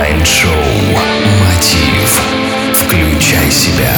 Майнд-шоу «Мотив». Включай себя.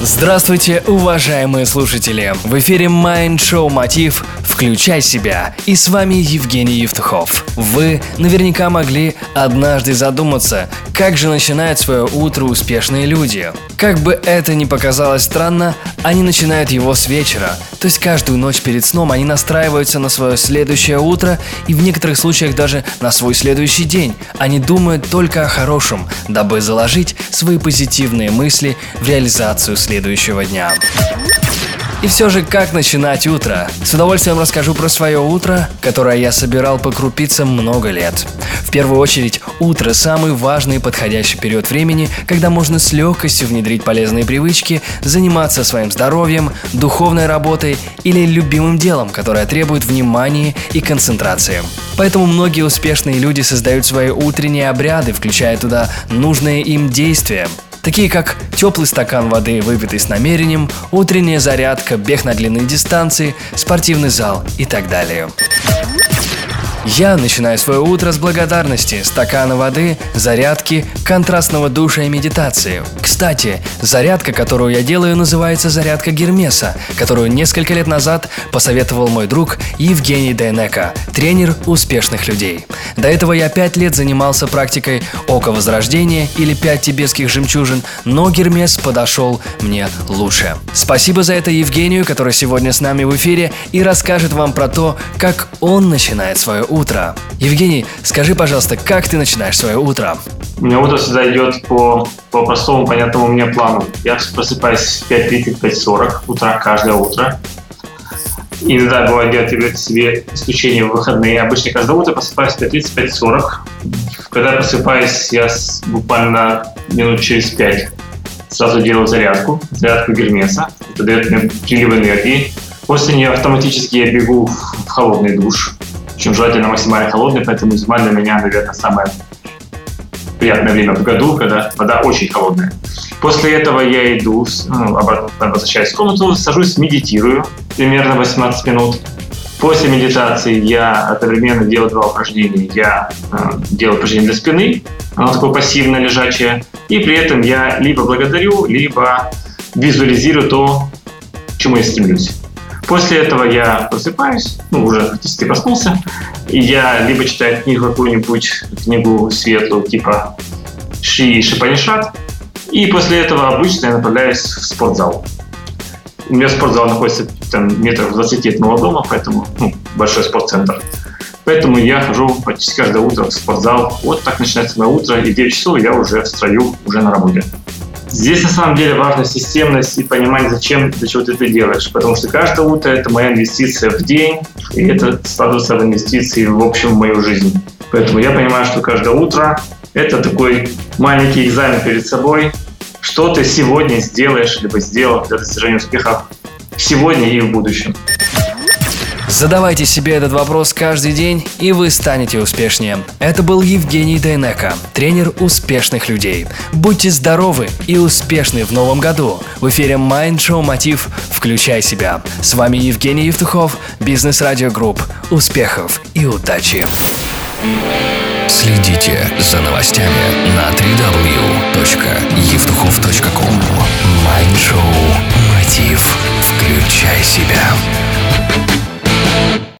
Здравствуйте, уважаемые слушатели! В эфире Mind Show Мотив «Включай себя» и с вами Евгений Евтухов. Вы наверняка могли однажды задуматься, как же начинают свое утро успешные люди. Как бы это ни показалось странно, они начинают его с вечера, то есть каждую ночь перед сном они настраиваются на свое следующее утро и в некоторых случаях даже на свой следующий день. Они думают только о хорошем, дабы заложить свои позитивные мысли в реализацию следующего дня. И все же, как начинать утро? С удовольствием расскажу про свое утро, которое я собирал по крупицам много лет. В первую очередь, утро – самый важный и подходящий период времени, когда можно с легкостью внедрить полезные привычки, заниматься своим здоровьем, духовной работой или любимым делом, которое требует внимания и концентрации. Поэтому многие успешные люди создают свои утренние обряды, включая туда нужные им действия – такие как теплый стакан воды, выпитый с намерением, утренняя зарядка, бег на длинные дистанции, спортивный зал и так далее. Я начинаю свое утро с благодарности, стакана воды, зарядки, контрастного душа и медитации. Кстати, зарядка, которую я делаю, называется зарядка Гермеса, которую несколько лет назад посоветовал мой друг Евгений Дейнека, тренер успешных людей. До этого я пять лет занимался практикой ока возрождения или пять тибетских жемчужин, но Гермес подошел мне лучше. Спасибо за это Евгению, который сегодня с нами в эфире и расскажет вам про то, как он начинает свое утро. Евгений, скажи, пожалуйста, как ты начинаешь свое утро? У меня утро всегда идет по, по простому, понятному мне плану. Я просыпаюсь в 5.30-5.40 утра каждое утро. Иногда бывает делать тебе себе исключение в выходные. Обычно каждое утро просыпаюсь в 5.30-5.40. Когда просыпаюсь, я буквально минут через 5 сразу делаю зарядку, зарядку Гермеса. Это дает мне прилив энергии. После нее автоматически я бегу в холодный душ. Причем желательно максимально холодный, поэтому зима для меня, наверное, самое приятное время в году, когда вода очень холодная. После этого я иду, ну, обратно возвращаюсь в комнату, сажусь, медитирую примерно 18 минут. После медитации я одновременно делаю два упражнения. Я э, делаю упражнение для спины, оно такое пассивное, лежачее, и при этом я либо благодарю, либо визуализирую то, к чему я стремлюсь. После этого я просыпаюсь, ну, уже практически проснулся, и я либо читаю книгу какую-нибудь, книгу светлую, типа Ши Шипанишат, и после этого обычно я направляюсь в спортзал. У меня спортзал находится там, метров 20 от моего дома, поэтому ну, большой спортцентр. Поэтому я хожу почти каждое утро в спортзал. Вот так начинается мое утро, и в 9 часов я уже в строю, уже на работе. Здесь на самом деле важна системность и понимание, зачем, для чего ты это делаешь. Потому что каждое утро это моя инвестиция в день, и это складывается в инвестиции в общем в мою жизнь. Поэтому я понимаю, что каждое утро это такой маленький экзамен перед собой, что ты сегодня сделаешь, либо сделал для достижения успеха сегодня и в будущем. Задавайте себе этот вопрос каждый день, и вы станете успешнее. Это был Евгений Дейнека, тренер успешных людей. Будьте здоровы и успешны в новом году. В эфире Mind Show Мотив «Включай себя». С вами Евгений Евтухов, Бизнес Радио Групп. Успехов и удачи! Следите за новостями на www.евтухов.ком